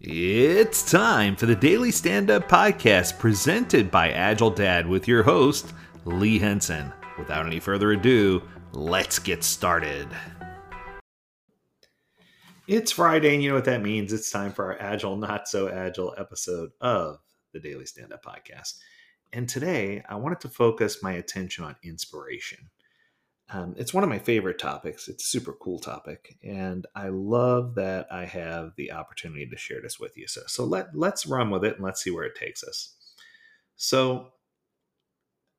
It's time for the Daily Stand Up Podcast presented by Agile Dad with your host, Lee Henson. Without any further ado, let's get started. It's Friday, and you know what that means. It's time for our Agile, Not So Agile episode of the Daily Stand Up Podcast. And today, I wanted to focus my attention on inspiration. Um, it's one of my favorite topics. It's a super cool topic, and I love that I have the opportunity to share this with you. So, so let let's run with it and let's see where it takes us. So,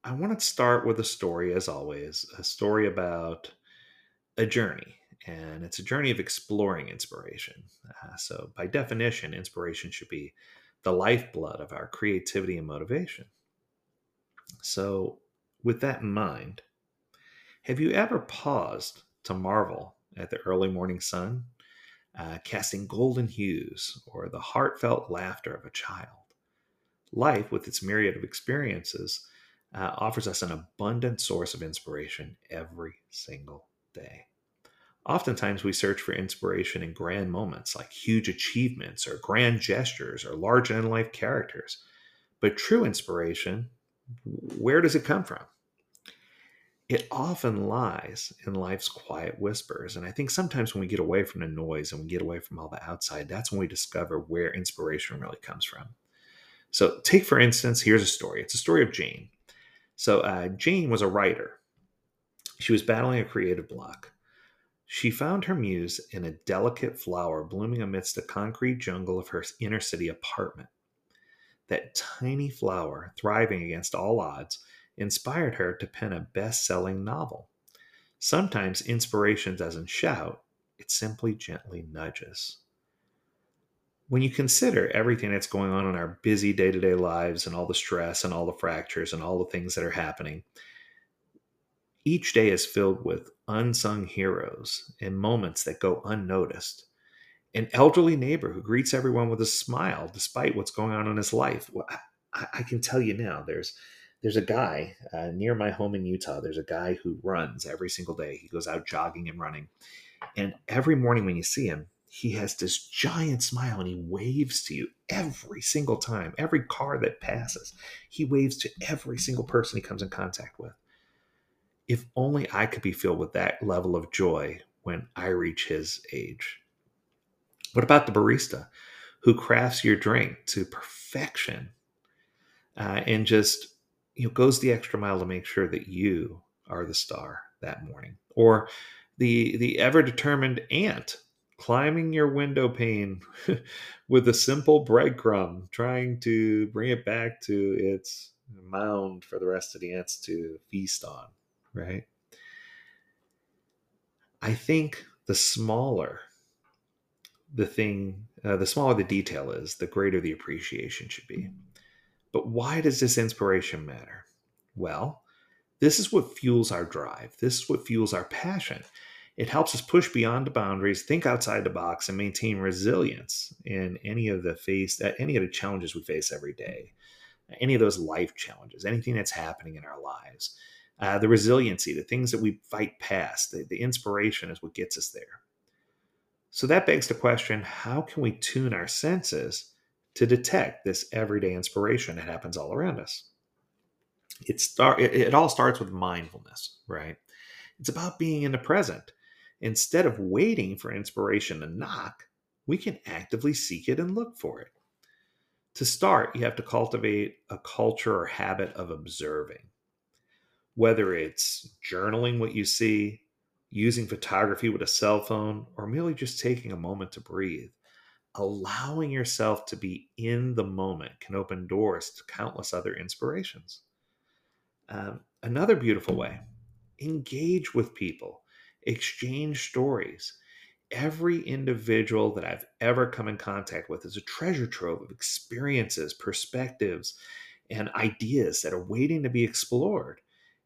I want to start with a story, as always, a story about a journey, and it's a journey of exploring inspiration. Uh, so, by definition, inspiration should be the lifeblood of our creativity and motivation. So, with that in mind have you ever paused to marvel at the early morning sun, uh, casting golden hues, or the heartfelt laughter of a child? Life, with its myriad of experiences, uh, offers us an abundant source of inspiration every single day. Oftentimes, we search for inspiration in grand moments like huge achievements or grand gestures or large in life characters. But true inspiration, where does it come from? It often lies in life's quiet whispers. And I think sometimes when we get away from the noise and we get away from all the outside, that's when we discover where inspiration really comes from. So, take for instance, here's a story. It's a story of Jane. So, uh, Jane was a writer. She was battling a creative block. She found her muse in a delicate flower blooming amidst the concrete jungle of her inner city apartment. That tiny flower, thriving against all odds, inspired her to pen a best selling novel. Sometimes inspiration doesn't shout, it simply gently nudges. When you consider everything that's going on in our busy day to day lives and all the stress and all the fractures and all the things that are happening, each day is filled with unsung heroes and moments that go unnoticed. An elderly neighbor who greets everyone with a smile despite what's going on in his life. Well, I, I can tell you now, there's there's a guy uh, near my home in Utah. There's a guy who runs every single day. He goes out jogging and running. And every morning when you see him, he has this giant smile and he waves to you every single time. Every car that passes, he waves to every single person he comes in contact with. If only I could be filled with that level of joy when I reach his age. What about the barista who crafts your drink to perfection uh, and just you know goes the extra mile to make sure that you are the star that morning. Or the the ever determined ant climbing your window pane with a simple breadcrumb trying to bring it back to its mound for the rest of the ants to feast on right? I think the smaller the thing uh, the smaller the detail is the greater the appreciation should be but why does this inspiration matter? Well, this is what fuels our drive. This is what fuels our passion. It helps us push beyond the boundaries, think outside the box, and maintain resilience in any of the face uh, any of the challenges we face every day, any of those life challenges, anything that's happening in our lives. Uh, the resiliency, the things that we fight past, the, the inspiration is what gets us there. So that begs the question: How can we tune our senses to detect this everyday inspiration that happens all around us. It start it, it all starts with mindfulness, right? It's about being in the present. Instead of waiting for inspiration to knock, we can actively seek it and look for it. To start, you have to cultivate a culture or habit of observing. Whether it's journaling what you see, using photography with a cell phone, or merely just taking a moment to breathe, allowing yourself to be in the moment can open doors to countless other inspirations. Um, another beautiful way engage with people, exchange stories. Every individual that I've ever come in contact with is a treasure trove of experiences, perspectives, and ideas that are waiting to be explored.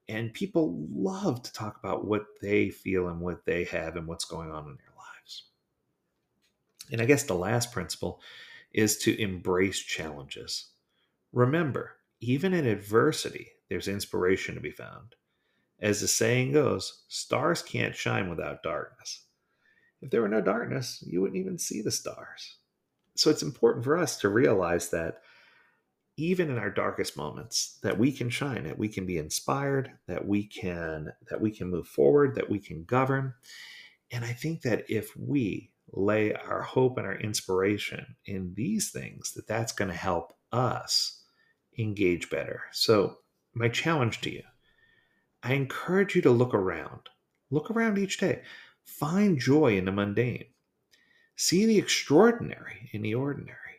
And people love to talk about what they feel and what they have and what's going on in their and I guess the last principle is to embrace challenges. Remember, even in adversity, there's inspiration to be found. As the saying goes, stars can't shine without darkness. If there were no darkness, you wouldn't even see the stars. so it's important for us to realize that even in our darkest moments that we can shine that we can be inspired that we can that we can move forward that we can govern and i think that if we lay our hope and our inspiration in these things that that's going to help us engage better so my challenge to you i encourage you to look around look around each day find joy in the mundane see the extraordinary in the ordinary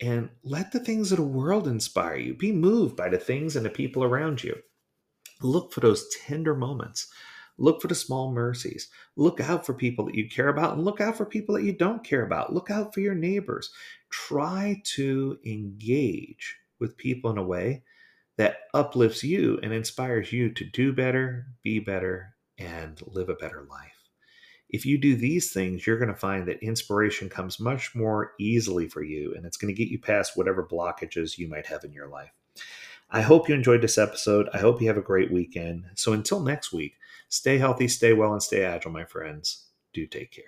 and let the things of the world inspire you. Be moved by the things and the people around you. Look for those tender moments. Look for the small mercies. Look out for people that you care about and look out for people that you don't care about. Look out for your neighbors. Try to engage with people in a way that uplifts you and inspires you to do better, be better, and live a better life. If you do these things, you're going to find that inspiration comes much more easily for you and it's going to get you past whatever blockages you might have in your life. I hope you enjoyed this episode. I hope you have a great weekend. So until next week, stay healthy, stay well, and stay agile, my friends. Do take care.